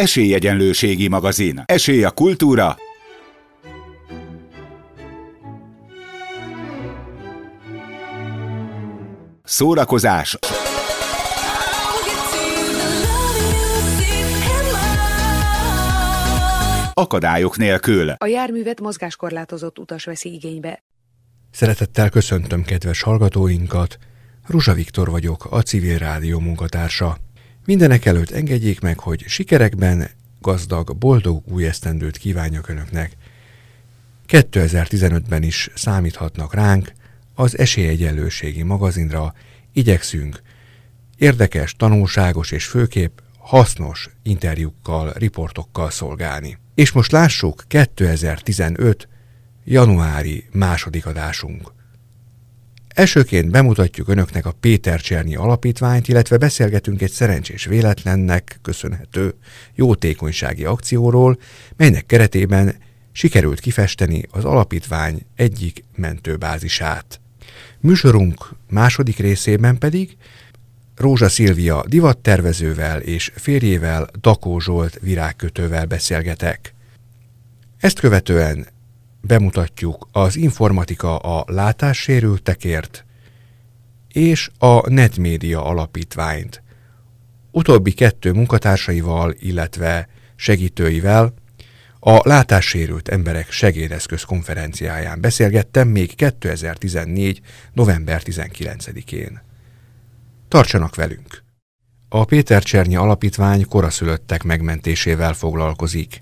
Esélyegyenlőségi magazin. Esély a kultúra. Szórakozás. Akadályok nélkül. A járművet mozgáskorlátozott utas veszi igénybe. Szeretettel köszöntöm kedves hallgatóinkat, Ruzsa Viktor vagyok, a Civil Rádió munkatársa. Mindenek előtt engedjék meg, hogy sikerekben gazdag, boldog új esztendőt kívánjak Önöknek. 2015-ben is számíthatnak ránk, az Esélyegyenlőségi magazinra igyekszünk érdekes, tanulságos és főképp hasznos interjúkkal, riportokkal szolgálni. És most lássuk 2015. januári második adásunk. Elsőként bemutatjuk Önöknek a Péter Csernyi Alapítványt, illetve beszélgetünk egy szerencsés véletlennek köszönhető jótékonysági akcióról, melynek keretében sikerült kifesteni az alapítvány egyik mentőbázisát. Műsorunk második részében pedig Rózsa Szilvia divattervezővel és férjével Dakó Zsolt virágkötővel beszélgetek. Ezt követően bemutatjuk az informatika a látássérültekért és a Netmédia alapítványt. Utóbbi kettő munkatársaival, illetve segítőivel a látássérült emberek segédeszköz konferenciáján beszélgettem még 2014. november 19-én. Tartsanak velünk! A Péter Csernyi Alapítvány koraszülöttek megmentésével foglalkozik.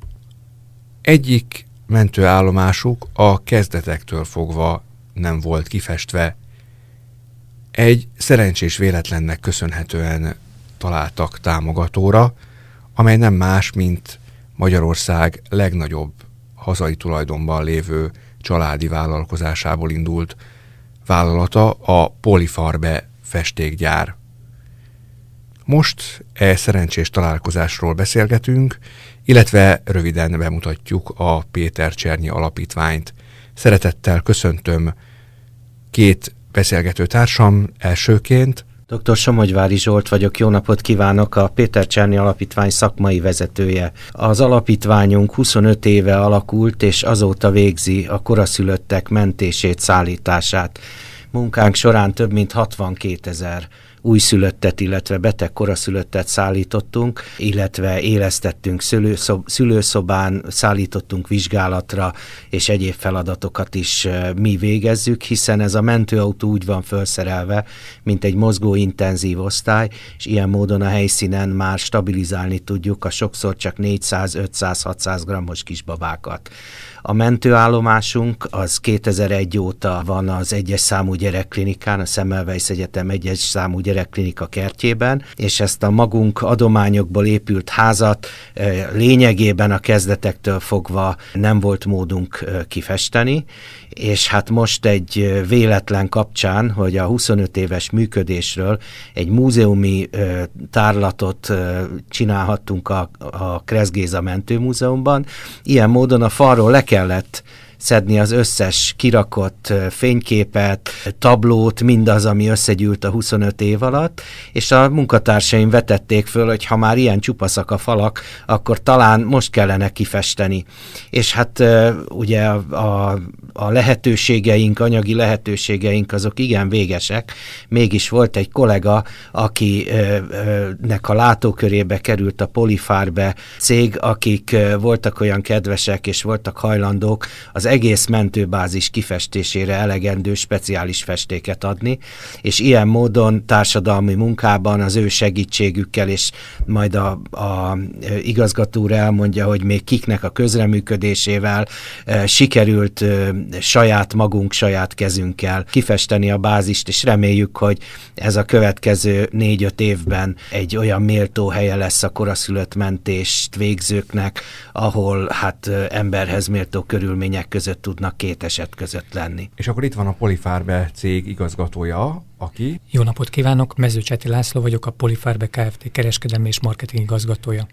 Egyik mentőállomásuk a kezdetektől fogva nem volt kifestve. Egy szerencsés véletlennek köszönhetően találtak támogatóra, amely nem más, mint Magyarország legnagyobb hazai tulajdonban lévő családi vállalkozásából indult vállalata a Polifarbe festékgyár. Most e szerencsés találkozásról beszélgetünk, illetve röviden bemutatjuk a Péter Csernyi Alapítványt. Szeretettel köszöntöm két beszélgető társam elsőként. Dr. Somogyvári Zsolt vagyok, jó napot kívánok, a Péter Cserni Alapítvány szakmai vezetője. Az alapítványunk 25 éve alakult, és azóta végzi a koraszülöttek mentését, szállítását. Munkánk során több mint 62 ezer újszülöttet, illetve beteg koraszülöttet szállítottunk, illetve élesztettünk szülőszob, szülőszobán, szállítottunk vizsgálatra, és egyéb feladatokat is mi végezzük, hiszen ez a mentőautó úgy van felszerelve, mint egy mozgó intenzív osztály, és ilyen módon a helyszínen már stabilizálni tudjuk a sokszor csak 400, 500, 600 grammos kisbabákat. A mentőállomásunk az 2001 óta van az egyes számú gyerekklinikán, a Semmelweis Egyetem egyes számú gyerekklinika kertjében, és ezt a magunk adományokból épült házat lényegében a kezdetektől fogva nem volt módunk kifesteni, és hát most egy véletlen kapcsán, hogy a 25 éves működésről egy múzeumi tárlatot csinálhattunk a, a Kreszgéza Mentőmúzeumban, ilyen módon a falról le kellett szedni az összes kirakott fényképet, tablót, mindaz, ami összegyűlt a 25 év alatt, és a munkatársaim vetették föl, hogy ha már ilyen csupaszak a falak, akkor talán most kellene kifesteni. És hát ugye a, a, lehetőségeink, anyagi lehetőségeink azok igen végesek. Mégis volt egy kollega, akinek a látókörébe került a Polifárbe cég, akik voltak olyan kedvesek és voltak hajlandók az egész mentőbázis kifestésére elegendő speciális festéket adni, és ilyen módon társadalmi munkában az ő segítségükkel, és majd a, a igazgató elmondja, hogy még kiknek a közreműködésével e, sikerült e, saját magunk, saját kezünkkel kifesteni a bázist, és reméljük, hogy ez a következő négy-öt évben egy olyan méltó helye lesz a koraszülött mentést végzőknek, ahol hát emberhez méltó körülmények között tudnak két eset között lenni. És akkor itt van a Polifarbe cég igazgatója, aki... Jó napot kívánok, Mezőcseti László vagyok, a Polifarbe Kft. kereskedelmi és marketing igazgatója.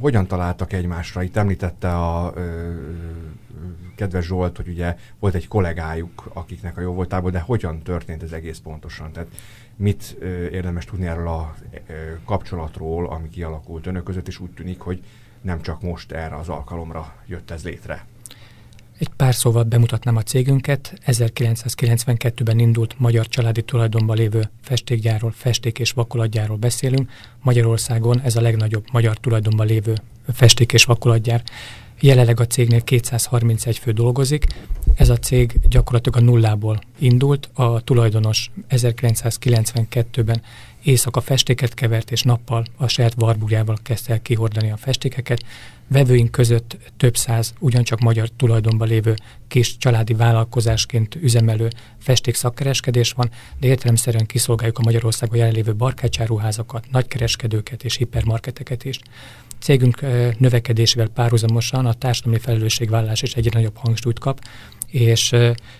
Hogyan találtak egymásra? Itt említette a ö, kedves Zsolt, hogy ugye volt egy kollégájuk, akiknek a jó voltából, de hogyan történt ez egész pontosan? Tehát mit érdemes tudni erről a kapcsolatról, ami kialakult önök között, és úgy tűnik, hogy nem csak most erre az alkalomra jött ez létre. Egy pár szóval bemutatnám a cégünket. 1992-ben indult magyar családi tulajdonban lévő festékgyárról, festék és vakolatgyárról beszélünk. Magyarországon ez a legnagyobb magyar tulajdonban lévő festék és vakolatgyár. Jelenleg a cégnél 231 fő dolgozik. Ez a cég gyakorlatilag a nullából indult. A tulajdonos 1992-ben éjszaka festéket kevert, és nappal a saját varbuljával kezdte el kihordani a festékeket. Vevőink között több száz ugyancsak magyar tulajdonban lévő kis családi vállalkozásként üzemelő festék szakkereskedés van, de értelemszerűen kiszolgáljuk a Magyarországon jelenlévő barkácsáruházakat, nagykereskedőket és hipermarketeket is. Cégünk növekedésével párhuzamosan a társadalmi felelősségvállás is egyre nagyobb hangsúlyt kap, és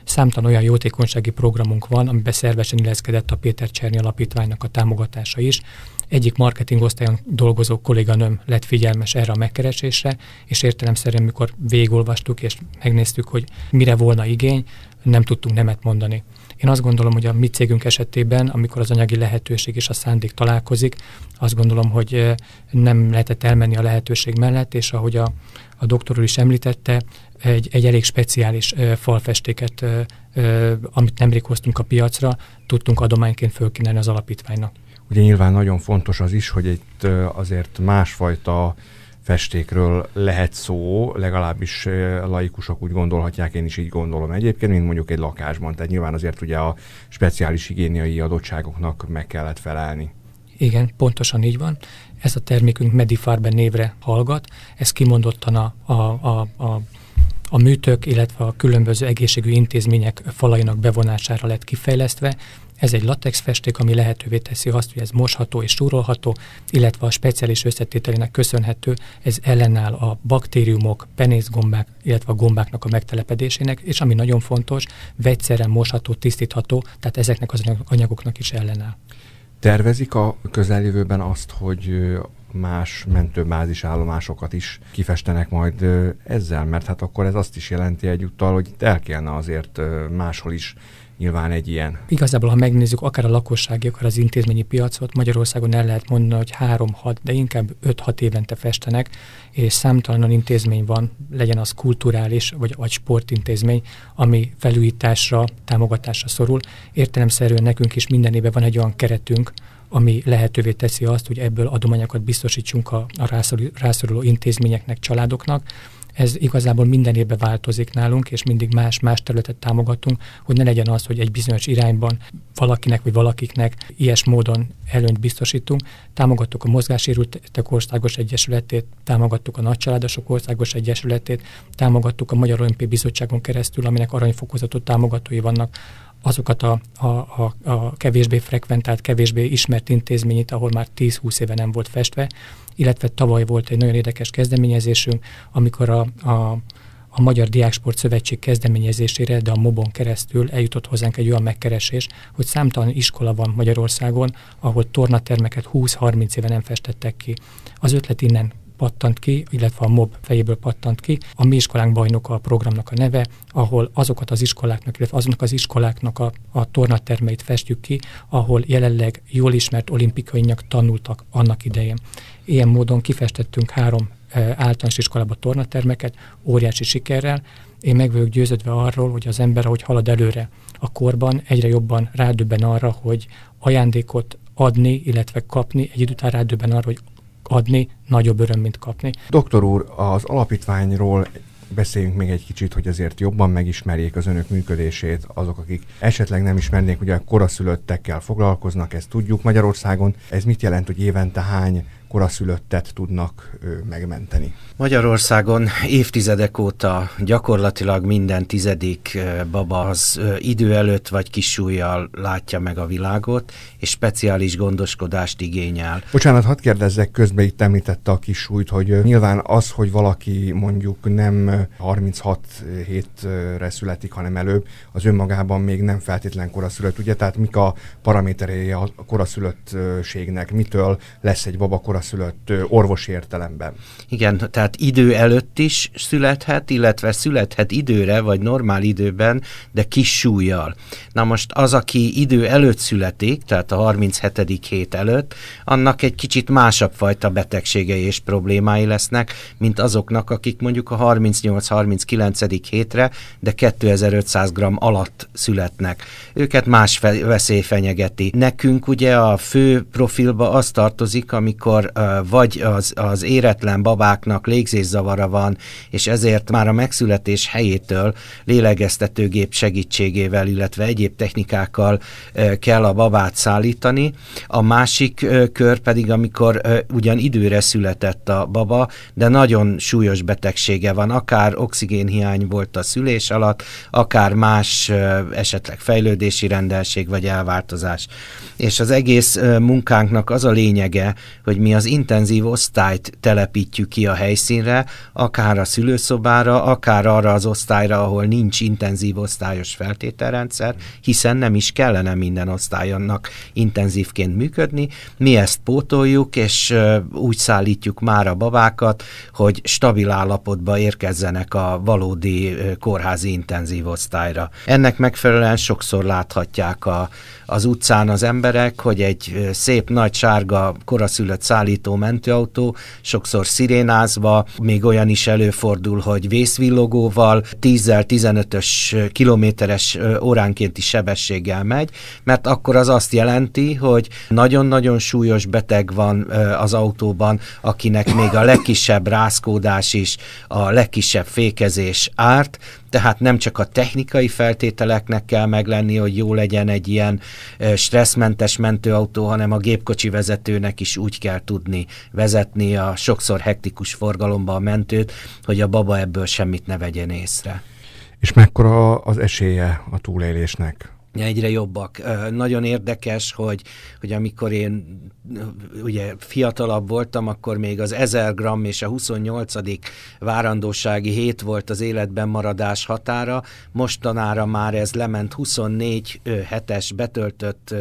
számtalan olyan jótékonysági programunk van, amiben szervesen illeszkedett a Péter Cserny Alapítványnak a támogatása is. Egyik marketing osztályon dolgozó kolléganőm lett figyelmes erre a megkeresésre, és értelemszerűen, mikor végigolvastuk és megnéztük, hogy mire volna igény, nem tudtunk nemet mondani. Én azt gondolom, hogy a mi cégünk esetében, amikor az anyagi lehetőség és a szándék találkozik, azt gondolom, hogy nem lehetett elmenni a lehetőség mellett, és ahogy a, a doktor úr is említette, egy, egy elég speciális ö, falfestéket, ö, ö, amit nemrég hoztunk a piacra, tudtunk adományként fölkínálni az alapítványnak. Ugye nyilván nagyon fontos az is, hogy itt azért másfajta festékről lehet szó, legalábbis laikusok úgy gondolhatják, én is így gondolom egyébként, mint mondjuk egy lakásban. Tehát nyilván azért ugye a speciális higiéniai adottságoknak meg kellett felelni. Igen, pontosan így van. Ez a termékünk Medifarben névre hallgat. Ez kimondottan a, a, a, a a műtök, illetve a különböző egészségügyi intézmények falainak bevonására lett kifejlesztve. Ez egy latex festék, ami lehetővé teszi azt, hogy ez mosható és súrolható, illetve a speciális összetételének köszönhető, ez ellenáll a baktériumok, penészgombák, illetve a gombáknak a megtelepedésének, és ami nagyon fontos, vegyszerrel mosható, tisztítható, tehát ezeknek az anyagoknak is ellenáll. Tervezik a közeljövőben azt, hogy más mentőbázis állomásokat is kifestenek majd ezzel, mert hát akkor ez azt is jelenti egyúttal, hogy el kellene azért máshol is nyilván egy ilyen. Igazából, ha megnézzük akár a lakossági, akár az intézményi piacot, Magyarországon el lehet mondani, hogy 3-6, de inkább 5-6 évente festenek, és számtalan intézmény van, legyen az kulturális vagy, vagy sportintézmény, ami felújításra, támogatásra szorul. Értelemszerűen nekünk is minden évben van egy olyan keretünk, ami lehetővé teszi azt, hogy ebből adományokat biztosítsunk a, a rászoruló, intézményeknek, családoknak. Ez igazából minden évben változik nálunk, és mindig más-más területet támogatunk, hogy ne legyen az, hogy egy bizonyos irányban valakinek vagy valakiknek ilyes módon előnyt biztosítunk. Támogattuk a Mozgássérültek Országos Egyesületét, támogattuk a Nagycsaládosok Országos Egyesületét, támogattuk a Magyar Olimpiai Bizottságon keresztül, aminek aranyfokozatot támogatói vannak azokat a, a, a, a kevésbé frekventált, kevésbé ismert intézményét, ahol már 10-20 éve nem volt festve, illetve tavaly volt egy nagyon érdekes kezdeményezésünk, amikor a, a, a Magyar Diáksport Szövetség kezdeményezésére, de a MOBON keresztül eljutott hozzánk egy olyan megkeresés, hogy számtalan iskola van Magyarországon, ahol tornatermeket 20-30 éve nem festettek ki. Az ötlet innen pattant ki, illetve a MOB fejéből pattant ki. A mi iskolánk bajnoka a programnak a neve, ahol azokat az iskoláknak, illetve azoknak az iskoláknak a, a tornatermeit festjük ki, ahol jelenleg jól ismert olimpikai tanultak annak idején. Ilyen módon kifestettünk három e, általános iskolába tornatermeket, óriási sikerrel. Én meg vagyok győződve arról, hogy az ember, ahogy halad előre a korban, egyre jobban rádöbben arra, hogy ajándékot adni, illetve kapni, egy idő után rádöbben arra, hogy adni nagyobb öröm, mint kapni. Doktor úr, az alapítványról beszéljünk még egy kicsit, hogy azért jobban megismerjék az önök működését azok, akik esetleg nem ismernék, ugye koraszülöttekkel foglalkoznak, ezt tudjuk Magyarországon. Ez mit jelent, hogy évente hány koraszülöttet tudnak megmenteni. Magyarországon évtizedek óta gyakorlatilag minden tizedik baba az idő előtt vagy kisújjal látja meg a világot, és speciális gondoskodást igényel. Bocsánat, hadd kérdezzek közben, itt említette a kisújt, hogy nyilván az, hogy valaki mondjuk nem 36 hétre születik, hanem előbb, az önmagában még nem feltétlen koraszülött, ugye? Tehát mik a paraméterei a koraszülöttségnek, mitől lesz egy baba koraszülött, koraszülött orvosi értelemben. Igen, tehát idő előtt is születhet, illetve születhet időre, vagy normál időben, de kis súlyjal. Na most az, aki idő előtt születik, tehát a 37. hét előtt, annak egy kicsit másabb fajta betegségei és problémái lesznek, mint azoknak, akik mondjuk a 38-39. hétre, de 2500 g alatt születnek. Őket más veszély fenyegeti. Nekünk ugye a fő profilba az tartozik, amikor vagy az, az éretlen babáknak légzészavara van, és ezért már a megszületés helyétől lélegeztetőgép segítségével, illetve egyéb technikákkal kell a babát szállítani. A másik kör pedig, amikor ugyan időre született a baba, de nagyon súlyos betegsége van, akár oxigénhiány volt a szülés alatt, akár más esetleg fejlődési rendelség vagy elváltozás. És az egész munkánknak az a lényege, hogy mi az intenzív osztályt telepítjük ki a helyszínre, akár a szülőszobára, akár arra az osztályra, ahol nincs intenzív osztályos feltételrendszer, hiszen nem is kellene minden osztályonnak intenzívként működni. Mi ezt pótoljuk, és úgy szállítjuk már a babákat, hogy stabil állapotba érkezzenek a valódi kórházi intenzív osztályra. Ennek megfelelően sokszor láthatják a, az utcán az emberek, hogy egy szép nagy sárga koraszülött szállító mentőautó, sokszor szirénázva, még olyan is előfordul, hogy vészvillogóval 10-15-ös kilométeres óránkénti sebességgel megy, mert akkor az azt jelenti, hogy nagyon-nagyon súlyos beteg van az autóban, akinek még a legkisebb rázkódás is, a legkisebb fékezés árt, tehát nem csak a technikai feltételeknek kell meglenni, hogy jó legyen egy ilyen stresszmentes mentőautó, hanem a gépkocsi vezetőnek is úgy kell tudni vezetni a sokszor hektikus forgalomba a mentőt, hogy a baba ebből semmit ne vegyen észre. És mekkora az esélye a túlélésnek? Egyre jobbak. Nagyon érdekes, hogy, hogy amikor én ugye fiatalabb voltam, akkor még az 1000 gram és a 28. várandósági hét volt az életben maradás határa, mostanára már ez lement 24 hetes betöltött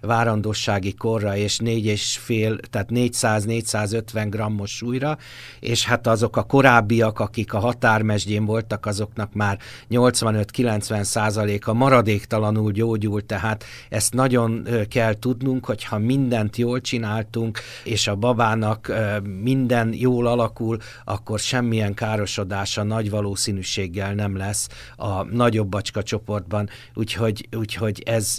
várandósági korra és 4,5, tehát 400-450 grammos súlyra, és hát azok a korábbiak, akik a határmesdjén voltak, azoknak már 85-90 százaléka maradéktalanul gyógyul, tehát ezt nagyon kell tudnunk, hogyha mindent jól csináltunk, és a babának minden jól alakul, akkor semmilyen károsodása nagy valószínűséggel nem lesz a nagyobb bacska csoportban, úgyhogy, úgyhogy ez,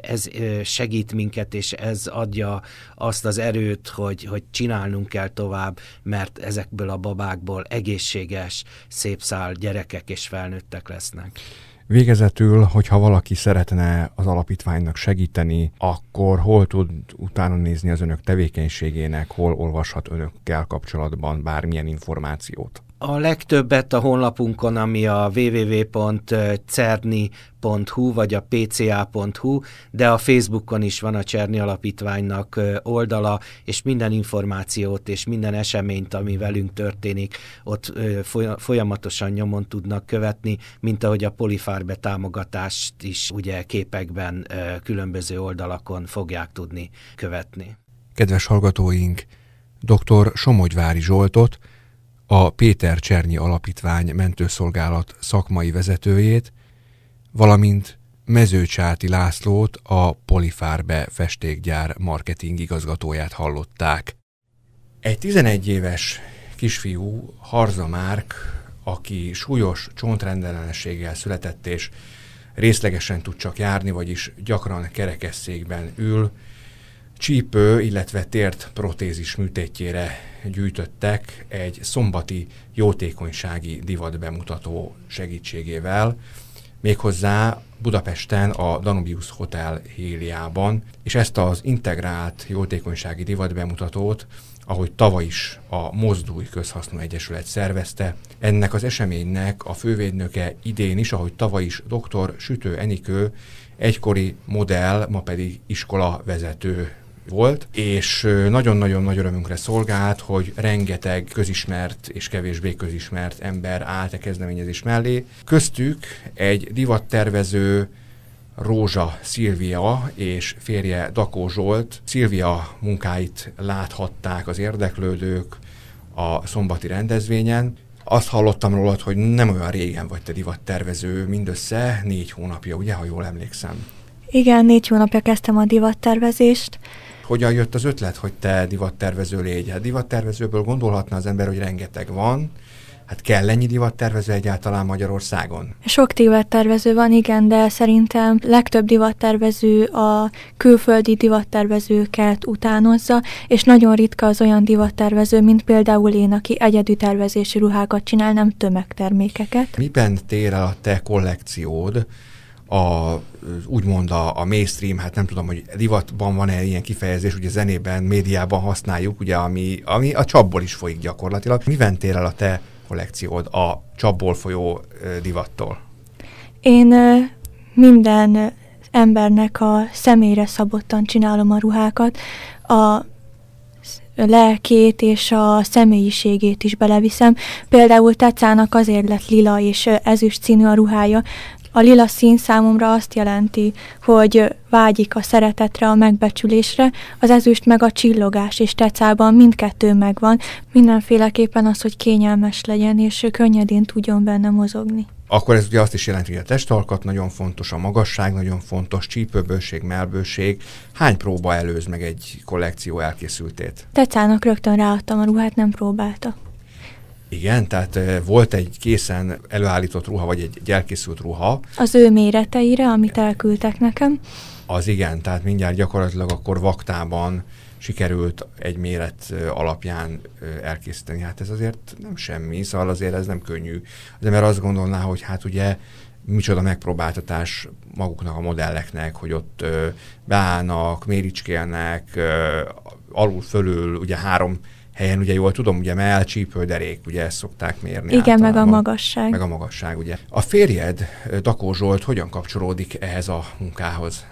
ez segít minket, és ez adja azt az erőt, hogy, hogy csinálnunk kell tovább, mert ezekből a babákból egészséges, szép szál gyerekek és felnőttek lesznek. Végezetül, hogyha valaki szeretne az alapítványnak segíteni, akkor hol tud utána nézni az önök tevékenységének, hol olvashat önökkel kapcsolatban bármilyen információt? A legtöbbet a honlapunkon, ami a www.cerni.hu vagy a pca.hu, de a Facebookon is van a Cserni Alapítványnak oldala, és minden információt és minden eseményt, ami velünk történik, ott folyamatosan nyomon tudnak követni, mint ahogy a Polifárbe támogatást is ugye képekben különböző oldalakon fogják tudni követni. Kedves hallgatóink, dr. Somogyvári Zsoltot, a Péter Csernyi Alapítvány mentőszolgálat szakmai vezetőjét, valamint Mezőcsáti Lászlót, a Polifárbe festékgyár marketing igazgatóját hallották. Egy 11 éves kisfiú, Harza Márk, aki súlyos csontrendellenességgel született és részlegesen tud csak járni, vagyis gyakran kerekesszékben ül, csípő, illetve tért protézis műtétjére gyűjtöttek egy szombati jótékonysági divat bemutató segítségével, méghozzá Budapesten a Danubius Hotel Héliában, és ezt az integrált jótékonysági divat bemutatót, ahogy tavaly is a Mozdulj Közhasznú Egyesület szervezte, ennek az eseménynek a fővédnöke idén is, ahogy tavaly is dr. Sütő Enikő, egykori modell, ma pedig iskola vezető volt, és nagyon-nagyon nagy örömünkre szolgált, hogy rengeteg közismert és kevésbé közismert ember állt a kezdeményezés mellé. Köztük egy divattervező, Rózsa Szilvia és férje Dakó Zsolt. Szilvia munkáit láthatták az érdeklődők a szombati rendezvényen. Azt hallottam rólad, hogy nem olyan régen vagy te divattervező, mindössze négy hónapja, ugye, ha jól emlékszem. Igen, négy hónapja kezdtem a divattervezést. Hogyan jött az ötlet, hogy te divattervező légy? Hát divattervezőből gondolhatna az ember, hogy rengeteg van, Hát kell ennyi divattervező egyáltalán Magyarországon? Sok divattervező van, igen, de szerintem legtöbb divattervező a külföldi divattervezőket utánozza, és nagyon ritka az olyan divattervező, mint például én, aki egyedű tervezési ruhákat csinál, nem tömegtermékeket. Miben tér el a te kollekciód a, úgymond a, a mainstream, hát nem tudom, hogy divatban van-e ilyen kifejezés, ugye zenében, médiában használjuk, ugye, ami, ami a csapból is folyik gyakorlatilag. Miben tér el a te kollekciód a csapból folyó divattól? Én minden embernek a személyre szabottan csinálom a ruhákat, a lelkét és a személyiségét is beleviszem. Például Tetszának azért lett lila és ezüst színű a ruhája, a lila szín számomra azt jelenti, hogy vágyik a szeretetre, a megbecsülésre, az ezüst meg a csillogás, és tetszában mindkettő megvan, mindenféleképpen az, hogy kényelmes legyen, és könnyedén tudjon benne mozogni. Akkor ez ugye azt is jelenti, hogy a testalkat nagyon fontos, a magasság nagyon fontos, csípőbőség, melbőség. Hány próba előz meg egy kollekció elkészültét? Tetszának rögtön ráadtam a ruhát, nem próbálta. Igen, tehát volt egy készen előállított ruha, vagy egy, egy elkészült ruha. Az ő méreteire, amit elküldtek nekem. Az igen, tehát mindjárt gyakorlatilag akkor vaktában sikerült egy méret alapján elkészíteni. Hát ez azért nem semmi, szóval azért ez nem könnyű. Az ember azt gondolná, hogy hát ugye micsoda megpróbáltatás maguknak a modelleknek, hogy ott beállnak, méricskélnek, alul fölül, ugye három helyen, ugye jól tudom, ugye mell, csípő, derék, ugye ezt szokták mérni. Igen, meg a magasság. Meg a magasság, ugye. A férjed, Dakó Zsolt, hogyan kapcsolódik ehhez a munkához?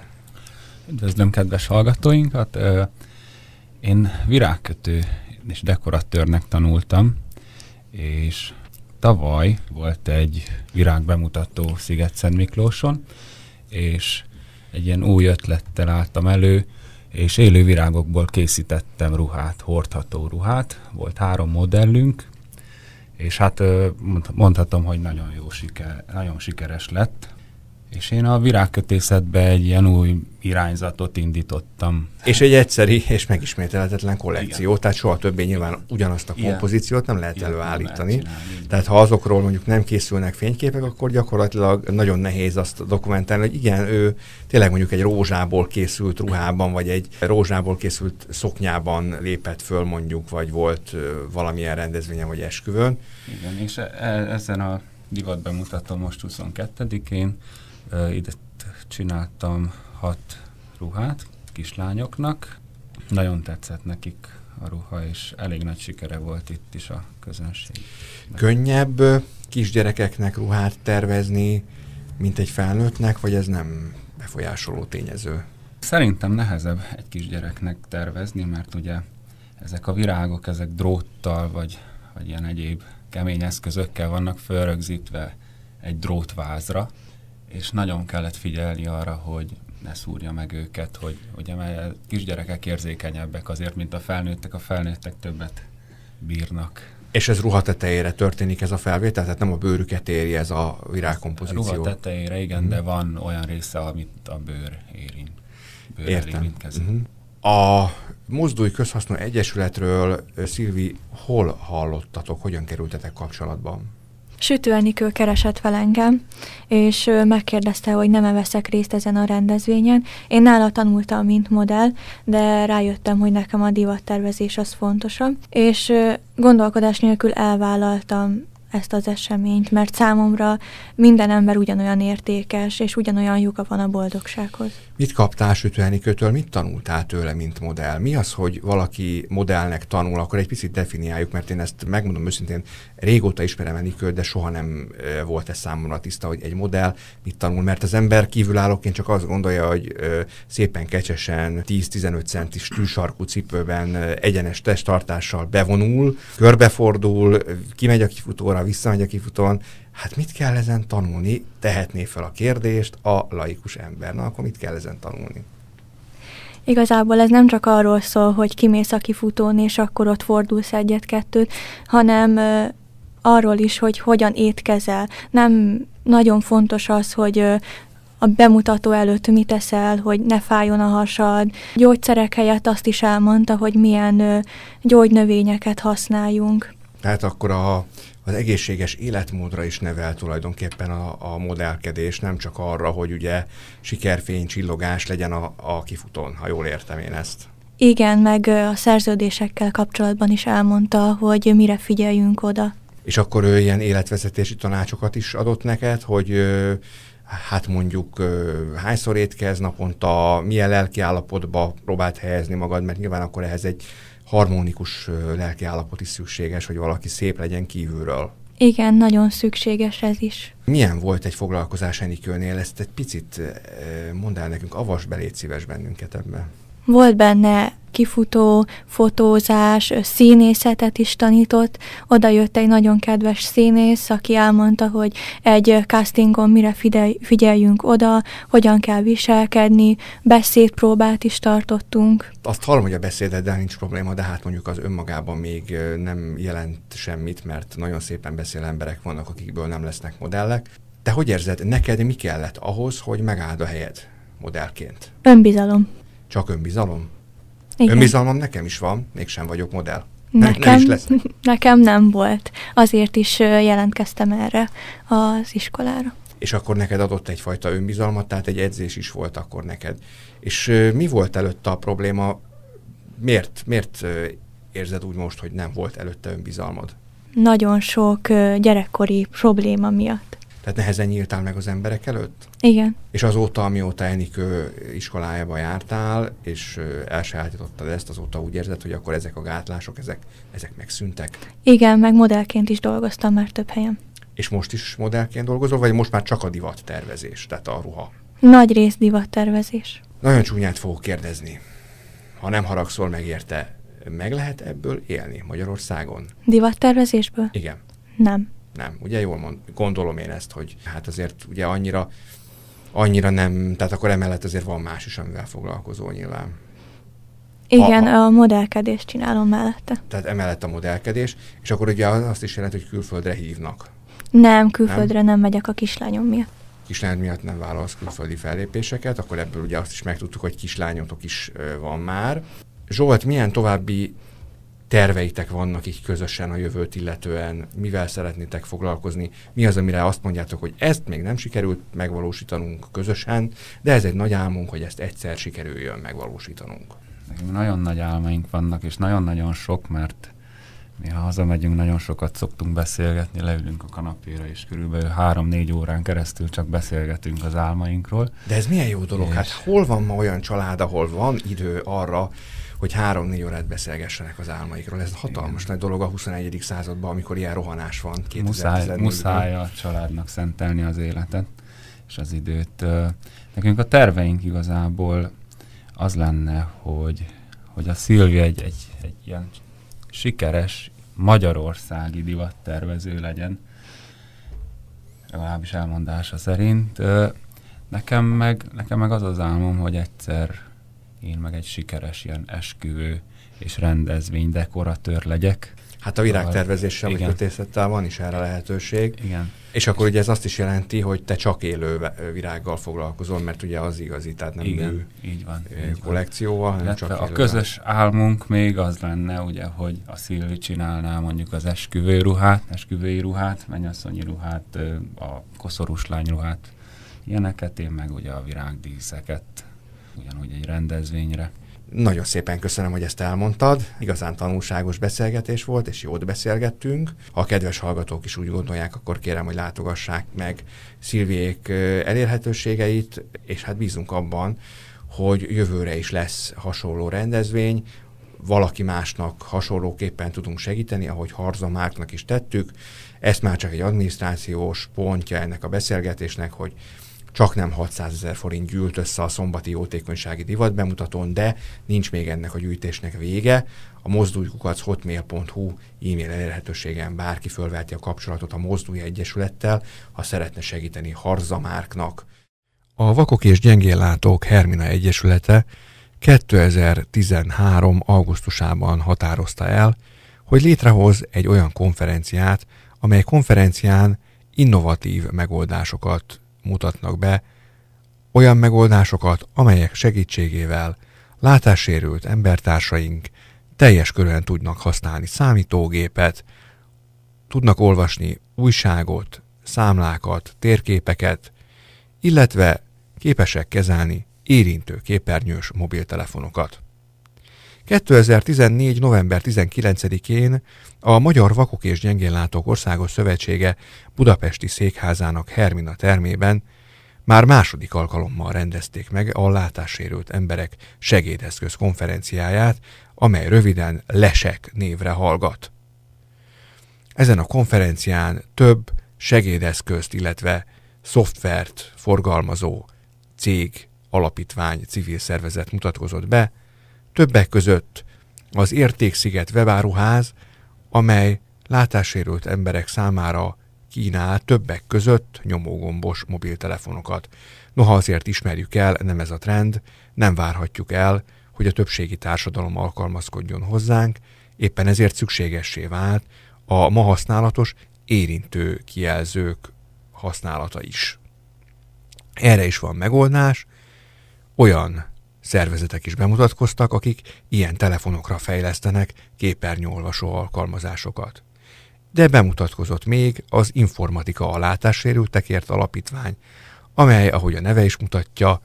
Üdvözlöm kedves hallgatóinkat! Én virágkötő és dekoratőrnek tanultam, és tavaly volt egy virágbemutató Sziget-Szent Miklóson, és egy ilyen új ötlettel álltam elő, és élő virágokból készítettem ruhát, hordható ruhát. Volt három modellünk, és hát mondhatom, hogy nagyon jó siker, nagyon sikeres lett. És én a virágkötészetbe egy ilyen új irányzatot indítottam. És egy egyszeri és megismételhetetlen kollekció, Igen. tehát soha többé nyilván ugyanazt a kompozíciót nem lehet Igen, előállítani. Nem lehet tehát ha azokról mondjuk nem készülnek fényképek, akkor gyakorlatilag nagyon nehéz azt dokumentálni, hogy igen, ő tényleg mondjuk egy rózsából készült ruhában, vagy egy rózsából készült szoknyában lépett föl mondjuk, vagy volt valamilyen rendezvényen, vagy esküvőn. Igen, és e, e ezen a divat bemutatom most 22-én, ide csináltam hat ruhát kislányoknak. Nagyon tetszett nekik a ruha, és elég nagy sikere volt itt is a közönség. Könnyebb kisgyerekeknek ruhát tervezni, mint egy felnőttnek, vagy ez nem befolyásoló tényező? Szerintem nehezebb egy kisgyereknek tervezni, mert ugye ezek a virágok, ezek dróttal, vagy, vagy ilyen egyéb kemény eszközökkel vannak fölrögzítve egy drótvázra, és nagyon kellett figyelni arra, hogy ne szúrja meg őket, hogy ugye mert kisgyerekek érzékenyebbek azért, mint a felnőttek, a felnőttek többet bírnak. És ez ruha tetejére történik ez a felvétel, tehát nem a bőrüket éri ez a virágkompozíció? Ruha tetejére, igen, mm. de van olyan része, amit a bőr érint. Bőr Értem. Mm-hmm. A Mozdulj Közhasznú Egyesületről, Szilvi, hol hallottatok, hogyan kerültetek kapcsolatban? Sütő Enikő keresett fel engem, és megkérdezte, hogy nem-e veszek részt ezen a rendezvényen. Én nála tanultam, mint modell, de rájöttem, hogy nekem a divattervezés az fontosabb, és gondolkodás nélkül elvállaltam ezt az eseményt, mert számomra minden ember ugyanolyan értékes, és ugyanolyan joga van a boldogsághoz. Mit kaptál Sütőenikőtől, mit tanultál tőle, mint modell? Mi az, hogy valaki modellnek tanul, akkor egy picit definiáljuk, mert én ezt megmondom őszintén, régóta ismerem Enikőt, de soha nem volt ez számomra tiszta, hogy egy modell mit tanul, mert az ember kívülállóként csak azt gondolja, hogy szépen kecsesen 10-15 centis tűsarkú cipőben egyenes testtartással bevonul, körbefordul, kimegy a kifutóra, iskolára, visszamegy a kifutón, hát mit kell ezen tanulni? Tehetné fel a kérdést a laikus ember. Na, akkor mit kell ezen tanulni? Igazából ez nem csak arról szól, hogy kimész a kifutón, és akkor ott fordulsz egyet-kettőt, hanem arról is, hogy hogyan étkezel. Nem nagyon fontos az, hogy a bemutató előtt mit eszel, hogy ne fájjon a hasad. Gyógyszerek helyett azt is elmondta, hogy milyen gyógynövényeket használjunk. Tehát akkor a, az egészséges életmódra is nevel tulajdonképpen a, a modellkedés, nem csak arra, hogy ugye sikerfény, csillogás legyen a, a kifutón, ha jól értem én ezt. Igen, meg a szerződésekkel kapcsolatban is elmondta, hogy mire figyeljünk oda. És akkor ő ilyen életvezetési tanácsokat is adott neked, hogy hát mondjuk hányszor étkez naponta, milyen lelki állapotba próbált helyezni magad, mert nyilván akkor ehhez egy harmonikus ö, lelki állapot is szükséges, hogy valaki szép legyen kívülről. Igen, nagyon szükséges ez is. Milyen volt egy foglalkozás Enikőnél? Ezt egy picit mondd el nekünk, avas beléd szíves bennünket ebben. Volt benne kifutó, fotózás, színészetet is tanított. Oda jött egy nagyon kedves színész, aki elmondta, hogy egy castingon mire figyelj, figyeljünk oda, hogyan kell viselkedni, beszédpróbát is tartottunk. Azt hallom, hogy a beszédeddel nincs probléma, de hát mondjuk az önmagában még nem jelent semmit, mert nagyon szépen beszél emberek vannak, akikből nem lesznek modellek. Te hogy érzed, neked mi kellett ahhoz, hogy megáld a helyed modellként? Önbizalom. Csak önbizalom? Igen. Önbizalmam nekem is van, mégsem vagyok modell. Nem, nem Nekem, is lesz. nekem nem volt. Azért is jelentkeztem erre az iskolára. És akkor neked adott egyfajta önbizalmat, tehát egy edzés is volt akkor neked. És mi volt előtte a probléma? Miért, miért érzed úgy most, hogy nem volt előtte önbizalmad? Nagyon sok gyerekkori probléma miatt. Tehát nehezen nyíltál meg az emberek előtt? Igen. És azóta, amióta Enikő iskolájába jártál, és ö, elsajátítottad ezt, azóta úgy érzed, hogy akkor ezek a gátlások, ezek, ezek megszűntek? Igen, meg modellként is dolgoztam már több helyen. És most is modellként dolgozol, vagy most már csak a divat tervezés, tehát a ruha? Nagy rész divattervezés. Nagyon csúnyát fogok kérdezni. Ha nem haragszol meg érte, meg lehet ebből élni Magyarországon? Divattervezésből? Igen. Nem. Nem, ugye jól mond, gondolom én ezt, hogy hát azért ugye annyira, annyira nem, tehát akkor emellett azért van más is, amivel foglalkozol nyilván. Igen, Ha- a modellkedést csinálom mellette. Tehát emellett a modellkedés, és akkor ugye az- azt is jelenti, hogy külföldre hívnak. Nem, külföldre nem, nem megyek a kislányom miatt. Kislány miatt nem vállalsz külföldi fellépéseket, akkor ebből ugye azt is megtudtuk, hogy kislányotok is van már. Zsolt, milyen további terveitek vannak így közösen a jövőt illetően, mivel szeretnétek foglalkozni, mi az, amire azt mondjátok, hogy ezt még nem sikerült megvalósítanunk közösen, de ez egy nagy álmunk, hogy ezt egyszer sikerüljön megvalósítanunk. Nekünk nagyon nagy álmaink vannak, és nagyon-nagyon sok, mert mi ha hazamegyünk, nagyon sokat szoktunk beszélgetni, leülünk a kanapéra, és körülbelül három-négy órán keresztül csak beszélgetünk az álmainkról. De ez milyen jó dolog, És- hát hol van ma olyan család, ahol van idő arra, hogy három-négy órát beszélgessenek az álmaikról. Ez hatalmas nagy dolog a 21. században, amikor ilyen rohanás van. Muszáj, 2014-ben. muszáj a családnak szentelni az életet és az időt. Nekünk a terveink igazából az lenne, hogy, hogy a Szilvi egy, egy, egy ilyen sikeres magyarországi divattervező legyen, legalábbis elmondása szerint. Nekem meg, nekem meg az az álmom, hogy egyszer én meg egy sikeres ilyen esküvő és rendezvény dekoratőr legyek. Hát a virágtervezéssel vagy Igen. kötészettel van is erre lehetőség. Igen. És akkor ugye ez azt is jelenti, hogy te csak élő virággal foglalkozol, mert ugye az igazi, tehát nem Igen, mű így van. Így van. kollekcióval, hanem csak a élővel. közös álmunk még az lenne, ugye, hogy a Szilvi csinálná mondjuk az esküvő ruhát, esküvői ruhát, mennyasszonyi ruhát, a koszorús lány ruhát, ilyeneket, én meg ugye a virágdíszeket, ugyanúgy egy rendezvényre. Nagyon szépen köszönöm, hogy ezt elmondtad. Igazán tanulságos beszélgetés volt, és jót beszélgettünk. Ha a kedves hallgatók is úgy gondolják, akkor kérem, hogy látogassák meg Szilviék elérhetőségeit, és hát bízunk abban, hogy jövőre is lesz hasonló rendezvény, valaki másnak hasonlóképpen tudunk segíteni, ahogy Harza Márknak is tettük. Ez már csak egy adminisztrációs pontja ennek a beszélgetésnek, hogy csak nem 600 ezer forint gyűlt össze a szombati jótékonysági divat bemutatón, de nincs még ennek a gyűjtésnek vége. A mozduljkukac hotmail.hu e-mail elérhetőségen bárki fölveheti a kapcsolatot a Mozdulj Egyesülettel, ha szeretne segíteni Harzamárknak. A Vakok és Gyengéllátók Hermina Egyesülete 2013. augusztusában határozta el, hogy létrehoz egy olyan konferenciát, amely konferencián innovatív megoldásokat mutatnak be, olyan megoldásokat, amelyek segítségével látássérült embertársaink teljes körülön tudnak használni számítógépet, tudnak olvasni újságot, számlákat, térképeket, illetve képesek kezelni érintő képernyős mobiltelefonokat. 2014. november 19-én a Magyar Vakok és Gyengénlátók Országos Szövetsége budapesti székházának Hermina termében már második alkalommal rendezték meg a látássérült emberek segédeszköz konferenciáját, amely röviden Lesek névre hallgat. Ezen a konferencián több segédeszközt, illetve szoftvert forgalmazó cég, alapítvány, civil szervezet mutatkozott be, többek között az Értéksziget webáruház, amely látássérült emberek számára kínál többek között nyomógombos mobiltelefonokat. Noha azért ismerjük el, nem ez a trend, nem várhatjuk el, hogy a többségi társadalom alkalmazkodjon hozzánk, éppen ezért szükségessé vált a ma használatos érintő kijelzők használata is. Erre is van megoldás, olyan szervezetek is bemutatkoztak, akik ilyen telefonokra fejlesztenek képernyőolvasó alkalmazásokat. De bemutatkozott még az Informatika a látássérültekért alapítvány, amely, ahogy a neve is mutatja,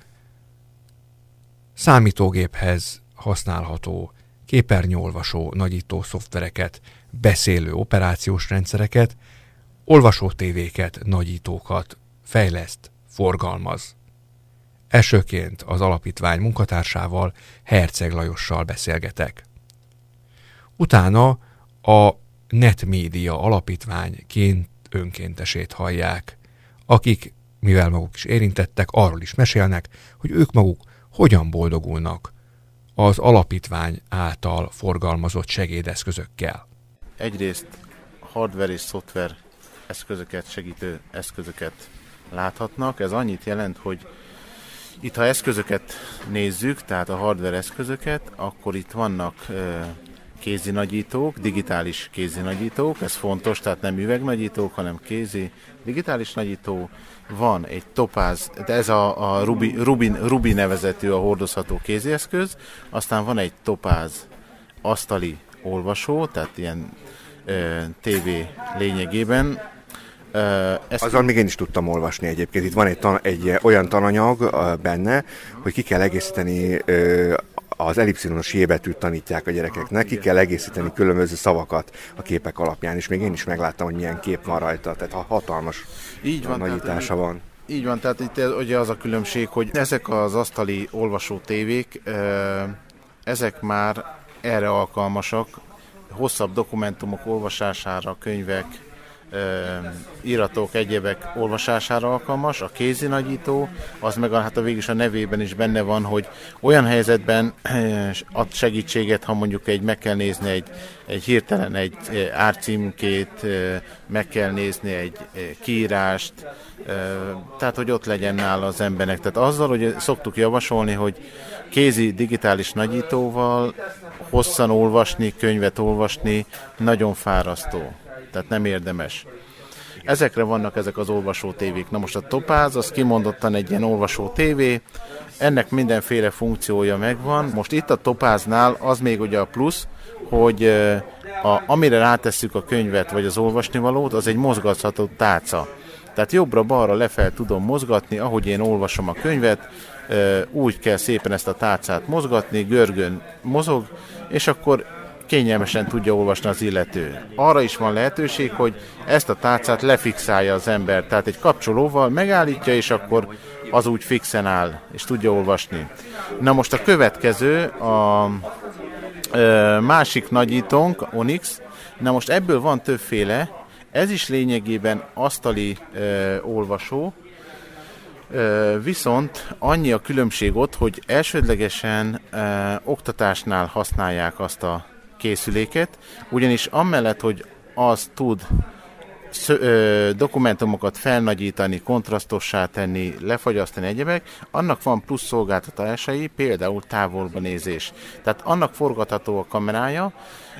számítógéphez használható képernyőolvasó nagyító szoftvereket, beszélő operációs rendszereket, olvasó tévéket, nagyítókat fejleszt, forgalmaz. Esőként az alapítvány munkatársával, Herceg Lajossal beszélgetek. Utána a Netmédia alapítványként önkéntesét hallják, akik, mivel maguk is érintettek, arról is mesélnek, hogy ők maguk hogyan boldogulnak az alapítvány által forgalmazott segédeszközökkel. Egyrészt hardware és szoftver eszközöket, segítő eszközöket láthatnak. Ez annyit jelent, hogy itt, ha eszközöket nézzük, tehát a hardware eszközöket, akkor itt vannak kézi nagyítók, digitális kézi nagyítók, ez fontos, tehát nem üvegnagyítók, hanem kézi, digitális nagyító, van egy topáz, de ez a, a Ruby, Ruby, Ruby nevezetű a hordozható kézieszköz, aztán van egy topáz asztali olvasó, tehát ilyen ö, TV lényegében, ezt Azzal még én is tudtam olvasni egyébként. Itt van egy, tan- egy olyan tananyag benne, hogy ki kell egészíteni az ellipszilonos jébetűt tanítják a gyerekeknek, ki kell egészíteni különböző szavakat a képek alapján, és még én is megláttam, hogy milyen kép van rajta, tehát hatalmas Így van, nagyítása tehát, van. Így van, tehát itt ugye az a különbség, hogy ezek az asztali olvasó tévék, ezek már erre alkalmasak, hosszabb dokumentumok olvasására, könyvek, iratok, egyébek olvasására alkalmas, a kézi nagyító, az meg a, hát a végül is a nevében is benne van, hogy olyan helyzetben ad segítséget, ha mondjuk egy meg kell nézni egy, egy hirtelen egy árcímkét, meg kell nézni egy kiírást, tehát hogy ott legyen nála az embernek. Tehát azzal, hogy szoktuk javasolni, hogy kézi digitális nagyítóval hosszan olvasni, könyvet olvasni nagyon fárasztó tehát nem érdemes. Ezekre vannak ezek az olvasó tévék. Na most a Topáz, az kimondottan egy ilyen olvasó tévé, ennek mindenféle funkciója megvan. Most itt a Topáznál az még ugye a plusz, hogy a, amire rátesszük a könyvet vagy az olvasnivalót, az egy mozgatható tálca. Tehát jobbra-balra lefel tudom mozgatni, ahogy én olvasom a könyvet, úgy kell szépen ezt a tárcát mozgatni, görgön mozog, és akkor kényelmesen tudja olvasni az illető. Arra is van lehetőség, hogy ezt a tárcát lefixálja az ember, tehát egy kapcsolóval megállítja, és akkor az úgy fixen áll, és tudja olvasni. Na most a következő, a ö, másik nagyítónk, Onyx, na most ebből van többféle, ez is lényegében asztali ö, olvasó, Viszont annyi a különbség ott, hogy elsődlegesen oktatásnál használják azt a készüléket, ugyanis amellett, hogy az tud dokumentumokat felnagyítani, kontrasztossá tenni, lefagyasztani egyebek, annak van plusz szolgáltatásai, például távolba nézés. Tehát annak forgatható a kamerája,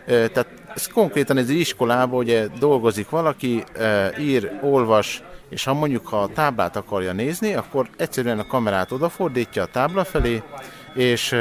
tehát ez konkrétan ez iskolában, ugye dolgozik valaki, ír, olvas, és ha mondjuk ha a táblát akarja nézni, akkor egyszerűen a kamerát odafordítja a tábla felé, és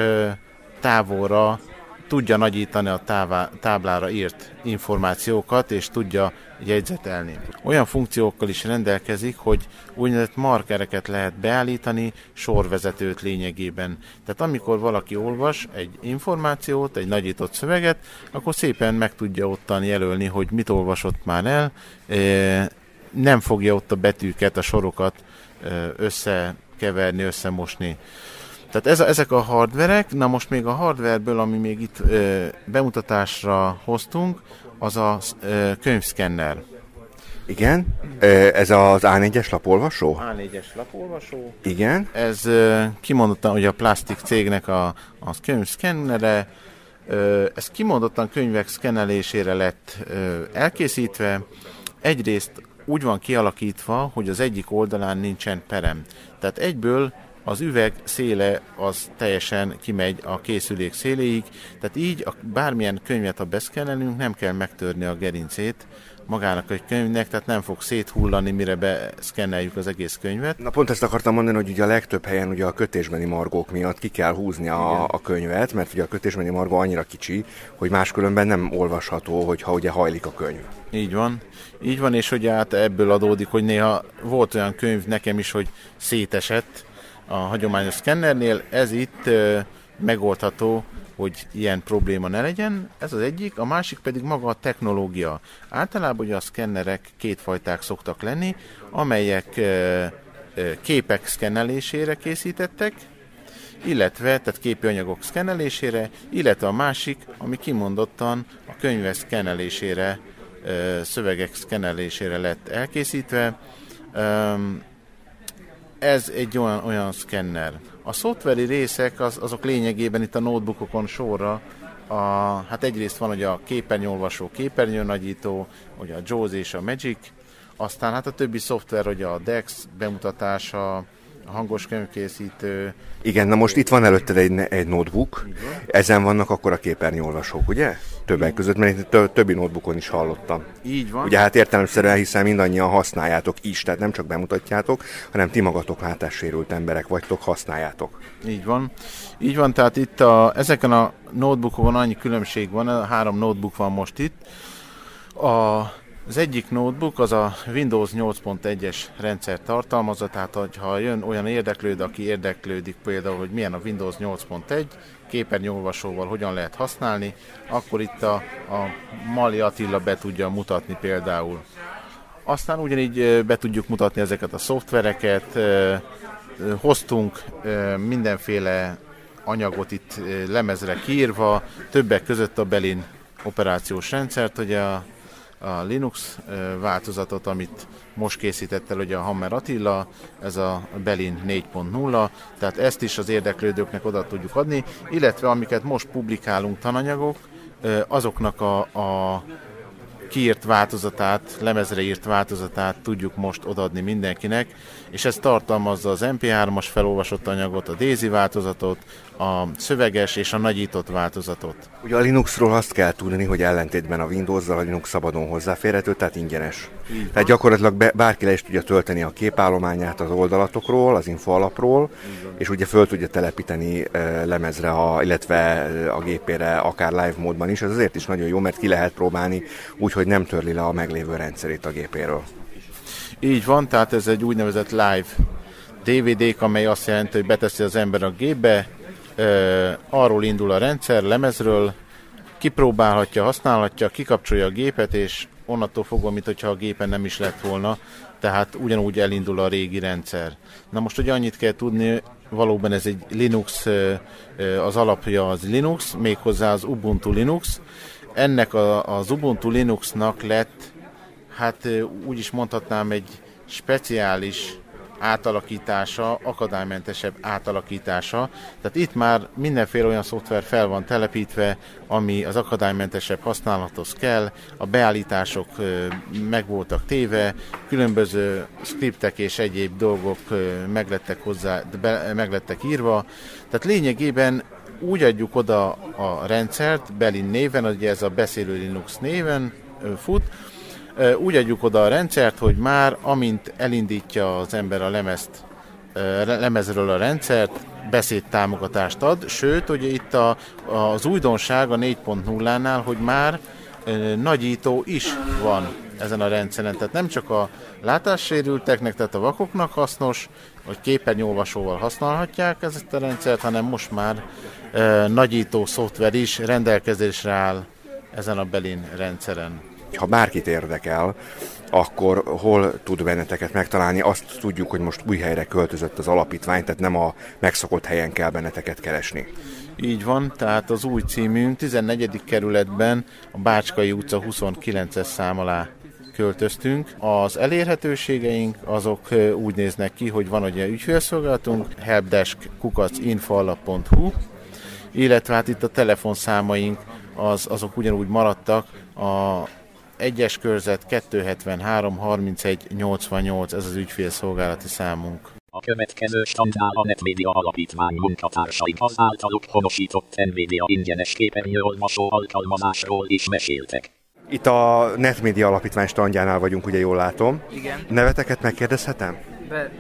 távolra tudja nagyítani a tává, táblára írt információkat, és tudja jegyzetelni. Olyan funkciókkal is rendelkezik, hogy úgynevezett markereket lehet beállítani, sorvezetőt lényegében. Tehát amikor valaki olvas egy információt, egy nagyított szöveget, akkor szépen meg tudja ottan jelölni, hogy mit olvasott már el, e, nem fogja ott a betűket, a sorokat e, összekeverni, összemosni. Tehát ez ezek a hardverek, na most még a hardverből, ami még itt ö, bemutatásra hoztunk, az a ö, könyvszkenner. Igen, ez az A4-es lapolvasó? A4-es lapolvasó. Igen. Ez kimondottan, hogy a plastik cégnek a, a könyvszkennere, ez kimondottan könyvek szkennelésére lett elkészítve. Egyrészt úgy van kialakítva, hogy az egyik oldalán nincsen perem. Tehát egyből az üveg széle az teljesen kimegy a készülék széléig, tehát így a, bármilyen könyvet, ha beszkennelünk, nem kell megtörni a gerincét magának egy könyvnek, tehát nem fog széthullani, mire beszkenneljük az egész könyvet. Na pont ezt akartam mondani, hogy ugye a legtöbb helyen ugye a kötésbeni margók miatt ki kell húzni a, a könyvet, mert ugye a kötésbeni margó annyira kicsi, hogy máskülönben nem olvasható, hogyha ugye hajlik a könyv. Így van. Így van, és hogy hát ebből adódik, hogy néha volt olyan könyv nekem is, hogy szétesett, a hagyományos szkennernél. Ez itt megoldható, hogy ilyen probléma ne legyen. Ez az egyik, a másik pedig maga a technológia. Általában ugye a szkennerek kétfajták szoktak lenni, amelyek képek szkennelésére készítettek, illetve, tehát képi anyagok szkennelésére, illetve a másik, ami kimondottan a könyvek szkennelésére, szövegek szkennelésére lett elkészítve ez egy olyan, olyan szkenner. A szoftveri részek az, azok lényegében itt a notebookokon sorra, a, hát egyrészt van hogy a képernyőolvasó, képernyőnagyító, hogy a JAWS és a Magic, aztán hát a többi szoftver, hogy a DeX bemutatása, hangos könyvkészítő. Igen, na most itt van előtted egy, egy notebook, ezen vannak akkor a képernyőolvasók, ugye? Többek között, mert én többi notebookon is hallottam. Így van. Ugye hát értelemszerűen, hiszen mindannyian használjátok is, tehát nem csak bemutatjátok, hanem ti magatok látássérült emberek vagytok, használjátok. Így van. Így van, tehát itt a, ezeken a notebookon annyi különbség van, három notebook van most itt. A az egyik notebook az a Windows 8.1-es rendszer tartalmazza, tehát ha jön olyan érdeklődő, aki érdeklődik például, hogy milyen a Windows 8.1, képernyőolvasóval hogyan lehet használni, akkor itt a, a Mali Attila be tudja mutatni például. Aztán ugyanígy be tudjuk mutatni ezeket a szoftvereket, hoztunk mindenféle anyagot itt lemezre kiírva, többek között a Belin operációs rendszert, hogy a a Linux változatot, amit most készített el ugye a Hammer Attila, ez a Belin 4.0, tehát ezt is az érdeklődőknek oda tudjuk adni, illetve amiket most publikálunk tananyagok, azoknak a, a kiírt változatát, lemezre írt változatát tudjuk most odaadni mindenkinek, és ez tartalmazza az MP3-as felolvasott anyagot, a Daisy változatot, a szöveges és a nagyított változatot. Ugye a Linuxról azt kell tudni, hogy ellentétben a Windows-zal a Linux szabadon hozzáférhető, tehát ingyenes. Tehát gyakorlatilag be, bárki le is tudja tölteni a képállományát az oldalatokról, az info alapról, és ugye föl tudja telepíteni e, lemezre, a, illetve a gépére, akár live módban is. Ez azért is nagyon jó, mert ki lehet próbálni úgy, hogy nem törli le a meglévő rendszerét a gépéről. Így van, tehát ez egy úgynevezett live DVD, amely azt jelenti, hogy beteszi az ember a gépbe, arról indul a rendszer, lemezről, kipróbálhatja, használhatja, kikapcsolja a gépet, és onnantól fogva, mint hogyha a gépen nem is lett volna, tehát ugyanúgy elindul a régi rendszer. Na most hogy annyit kell tudni, valóban ez egy Linux, az alapja az Linux, méghozzá az Ubuntu Linux. Ennek a, az Ubuntu Linuxnak lett, hát úgy is mondhatnám, egy speciális átalakítása, akadálymentesebb átalakítása. Tehát itt már mindenféle olyan szoftver fel van telepítve, ami az akadálymentesebb használathoz kell, a beállítások meg voltak téve, különböző skriptek és egyéb dolgok meglettek hozzá, meglettek írva. Tehát lényegében úgy adjuk oda a rendszert, Belin néven, ugye ez a beszélő Linux néven fut, úgy adjuk oda a rendszert, hogy már amint elindítja az ember a lemezt, lemezről a rendszert, beszédtámogatást ad, sőt, ugye itt a, az újdonság a 4.0-nál, hogy már nagyító is van ezen a rendszeren. Tehát nem csak a látássérülteknek, tehát a vakoknak hasznos, vagy képernyőolvasóval használhatják ezt a rendszert, hanem most már e, nagyító szoftver is rendelkezésre áll ezen a Belin rendszeren. Ha bárkit érdekel, akkor hol tud benneteket megtalálni? Azt tudjuk, hogy most új helyre költözött az alapítvány, tehát nem a megszokott helyen kell benneteket keresni. Így van, tehát az új címünk 14. kerületben a Bácskai utca 29-es szám alá költöztünk. Az elérhetőségeink azok úgy néznek ki, hogy van ugye ügyfélszolgálatunk, helpdesk illetve hát itt a telefonszámaink az, azok ugyanúgy maradtak, a egyes körzet 273 31 88, ez az ügyfélszolgálati számunk. A következő standál a Netmedia Alapítvány munkatársai az általuk honosított NVIDIA ingyenes képernyőolvasó alkalmazásról is meséltek. Itt a Netmedia Alapítvány standjánál vagyunk, ugye jól látom. Igen. Neveteket megkérdezhetem? Be-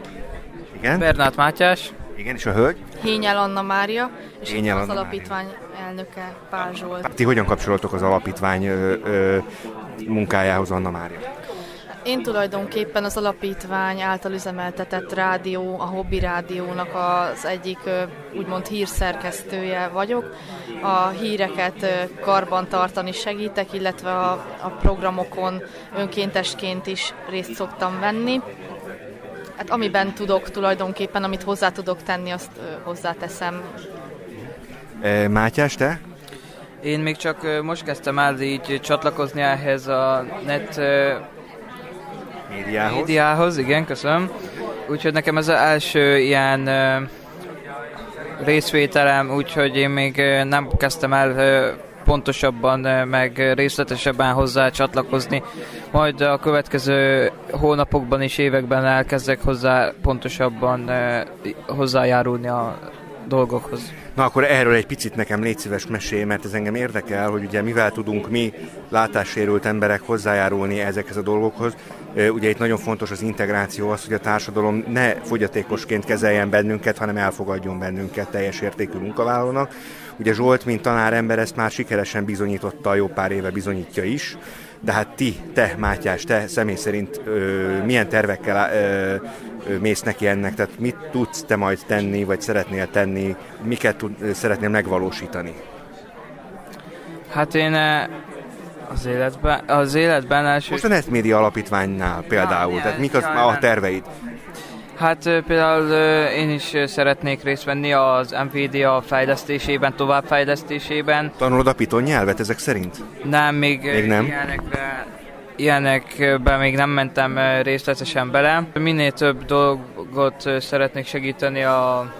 Igen? Bernát Mátyás. Igen, és a hölgy? Hényel Anna Mária, és Hényel az Anna alapítvány elnöke Pál Zsolt. Ti hogyan kapcsolódtok az alapítvány ö, ö, munkájához, Anna Mária? Én tulajdonképpen az alapítvány által üzemeltetett rádió, a Hobby Rádiónak az egyik úgymond hírszerkesztője vagyok. A híreket karban tartani segítek, illetve a, a programokon önkéntesként is részt szoktam venni. Hát amiben tudok tulajdonképpen, amit hozzá tudok tenni, azt hozzáteszem. Mátyás, te? Én még csak most kezdtem el így csatlakozni ehhez a net médiához. médiához, igen, köszönöm. Úgyhogy nekem ez az első ilyen részvételem, úgyhogy én még nem kezdtem el pontosabban, meg részletesebben hozzá csatlakozni. Majd a következő hónapokban és években elkezdek hozzá pontosabban hozzájárulni a dolgokhoz. Na akkor erről egy picit nekem légy szíves mesélj, mert ez engem érdekel, hogy ugye mivel tudunk mi látássérült emberek hozzájárulni ezekhez a dolgokhoz. Ugye itt nagyon fontos az integráció, az, hogy a társadalom ne fogyatékosként kezeljen bennünket, hanem elfogadjon bennünket teljes értékű munkavállalónak. Ugye Zsolt, mint tanárember ezt már sikeresen bizonyította, jó pár éve bizonyítja is, de hát ti, te Mátyás, te személy szerint ö, milyen tervekkel ö, ö, mész neki ennek, tehát mit tudsz te majd tenni, vagy szeretnél tenni, miket tud, szeretnél megvalósítani? Hát én az életben, az életben első... Most a Netmédia Alapítványnál például, ja, tehát mik az, a terveid? Hát például én is szeretnék részt venni az NVIDIA fejlesztésében, továbbfejlesztésében. Tanulod a Python nyelvet ezek szerint? Nem, még, még nem. ilyenekbe, ilyenekbe még nem mentem részletesen bele. Minél több dolgot szeretnék segíteni a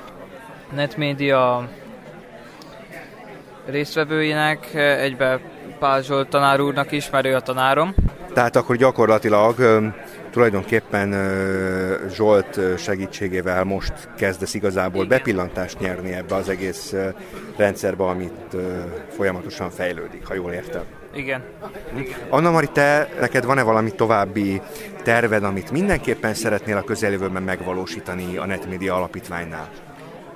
netmédia résztvevőinek, egybe Pál Zsolt tanár úrnak is, mert ő a tanárom. Tehát akkor gyakorlatilag tulajdonképpen Zsolt segítségével most kezdesz igazából bepillantást nyerni ebbe az egész rendszerbe, amit folyamatosan fejlődik, ha jól értem. Igen. Anna Mari, te, neked van-e valami további terved, amit mindenképpen szeretnél a közeljövőben megvalósítani a Netmedia Alapítványnál?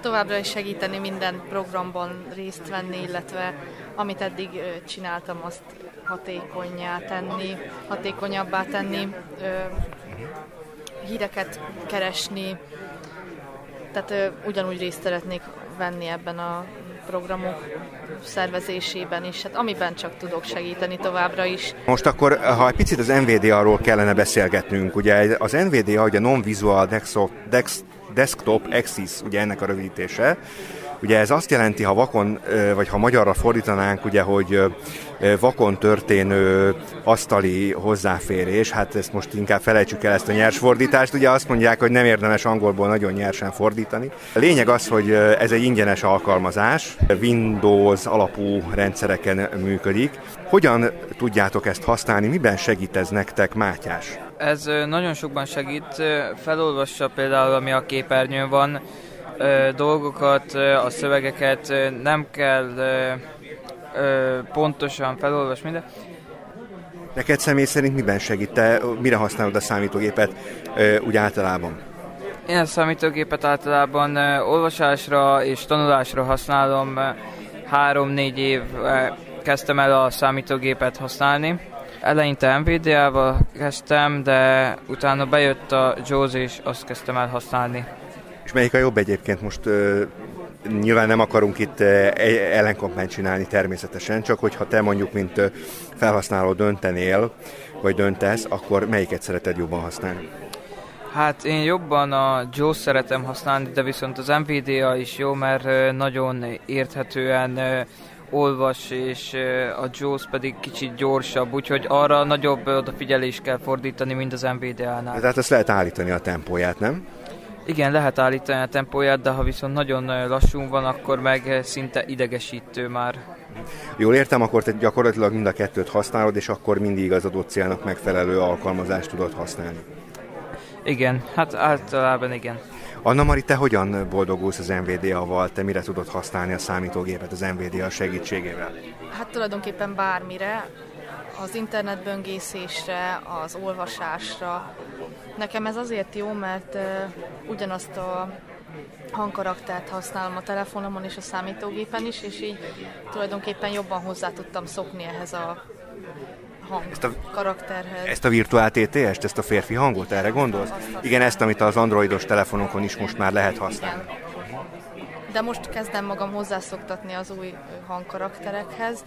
Továbbra is segíteni minden programban részt venni, illetve amit eddig csináltam, azt hatékonyá tenni, hatékonyabbá tenni, híreket keresni, tehát ugyanúgy részt szeretnék venni ebben a programok szervezésében is, hát amiben csak tudok segíteni továbbra is. Most akkor, ha egy picit az NVDA-ról kellene beszélgetnünk, ugye az NVDA, ugye Non-Visual Desktop, Desktop Axis, ugye ennek a rövidítése, Ugye ez azt jelenti, ha vakon, vagy ha magyarra fordítanánk, ugye, hogy vakon történő asztali hozzáférés, hát ezt most inkább felejtsük el ezt a nyers fordítást, ugye azt mondják, hogy nem érdemes angolból nagyon nyersen fordítani. A lényeg az, hogy ez egy ingyenes alkalmazás, Windows alapú rendszereken működik. Hogyan tudjátok ezt használni, miben segít ez nektek, Mátyás? Ez nagyon sokban segít, felolvassa például, ami a képernyőn van, dolgokat, a szövegeket nem kell pontosan felolvas minden. Neked személy szerint miben segít? Te mire használod a számítógépet úgy általában? Én a számítógépet általában olvasásra és tanulásra használom. Három-négy év kezdtem el a számítógépet használni. Eleinte NVIDIA-val kezdtem, de utána bejött a JAWS és azt kezdtem el használni. És melyik a jobb egyébként most nyilván nem akarunk itt ellenkampányt csinálni természetesen, csak hogyha te mondjuk, mint felhasználó döntenél, vagy döntesz, akkor melyiket szereted jobban használni? Hát én jobban a JAWS szeretem használni, de viszont az Nvidia is jó, mert nagyon érthetően olvas, és a JAWS pedig kicsit gyorsabb, úgyhogy arra nagyobb odafigyelést kell fordítani, mint az Nvidia-nál. Tehát ezt lehet állítani a tempóját, nem? Igen, lehet állítani a tempóját, de ha viszont nagyon lassú van, akkor meg szinte idegesítő már. Jól értem, akkor te gyakorlatilag mind a kettőt használod, és akkor mindig az adott célnak megfelelő alkalmazást tudod használni. Igen, hát általában igen. Anna Mari, te hogyan boldogulsz az NVDA-val? Te mire tudod használni a számítógépet az NVDA segítségével? Hát tulajdonképpen bármire, az internetböngészésre, az olvasásra. Nekem ez azért jó, mert uh, ugyanazt a hangkaraktert használom a telefonomon és a számítógépen is, és így tulajdonképpen jobban hozzá tudtam szokni ehhez a hang ezt a, karakterhez. Ezt a virtuál TTS-t, ezt a férfi hangot, erre gondolsz? Igen, ezt, amit az androidos telefonokon is most már lehet használni. Igen. De most kezdem magam hozzászoktatni az új hangkarakterekhez.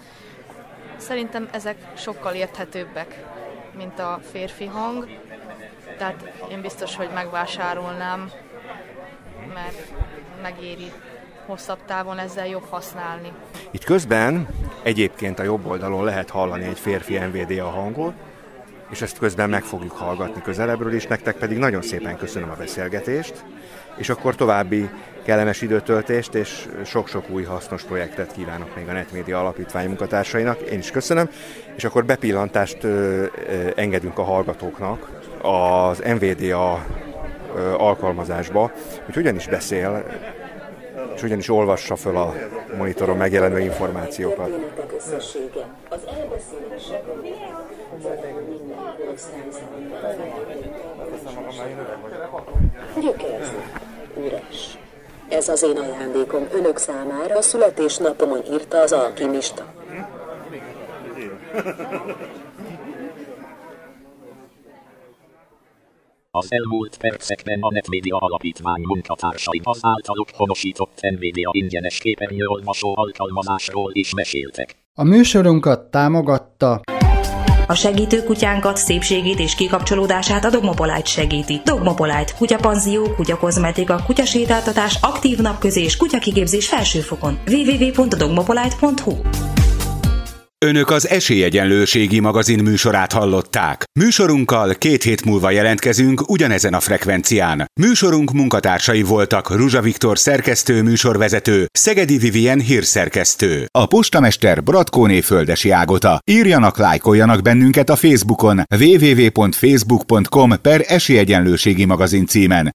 Szerintem ezek sokkal érthetőbbek, mint a férfi hang. Tehát én biztos, hogy megvásárolnám, mert megéri hosszabb távon ezzel jobb használni. Itt közben egyébként a jobb oldalon lehet hallani egy férfi NVDA hangot, és ezt közben meg fogjuk hallgatni közelebbről is, nektek pedig nagyon szépen köszönöm a beszélgetést, és akkor további kellemes időtöltést és sok-sok új hasznos projektet kívánok még a Netmédia Alapítvány munkatársainak. Én is köszönöm, és akkor bepillantást engedünk a hallgatóknak az NVDA alkalmazásba, hogy hogyan is beszél és ugyanis olvassa föl a monitoron megjelenő információkat. Gyökérzni, üres. Ez az én ajándékom önök számára a születésnapomon írta az alkimista. Az elmúlt percekben a Netmedia Alapítvány munkatársai az általuk honosított Nvidia ingyenes képernyőolvasó alkalmazásról is meséltek. A műsorunkat támogatta a segítőkutyánkat, szépségét és kikapcsolódását a Dogmopolite segíti. Dogmopolite, kutyapanzió, kutyakozmetika, kutyasétáltatás, aktív napközés, kutyakigépzés felsőfokon. www.dogmopolite.hu Önök az Esélyegyenlőségi magazin műsorát hallották. Műsorunkkal két hét múlva jelentkezünk ugyanezen a frekvencián. Műsorunk munkatársai voltak Ruzsa Viktor szerkesztő műsorvezető, Szegedi Vivien hírszerkesztő, a postamester Bratkóné Földesi Ágota. Írjanak, lájkoljanak bennünket a Facebookon www.facebook.com per Esélyegyenlőségi magazin címen.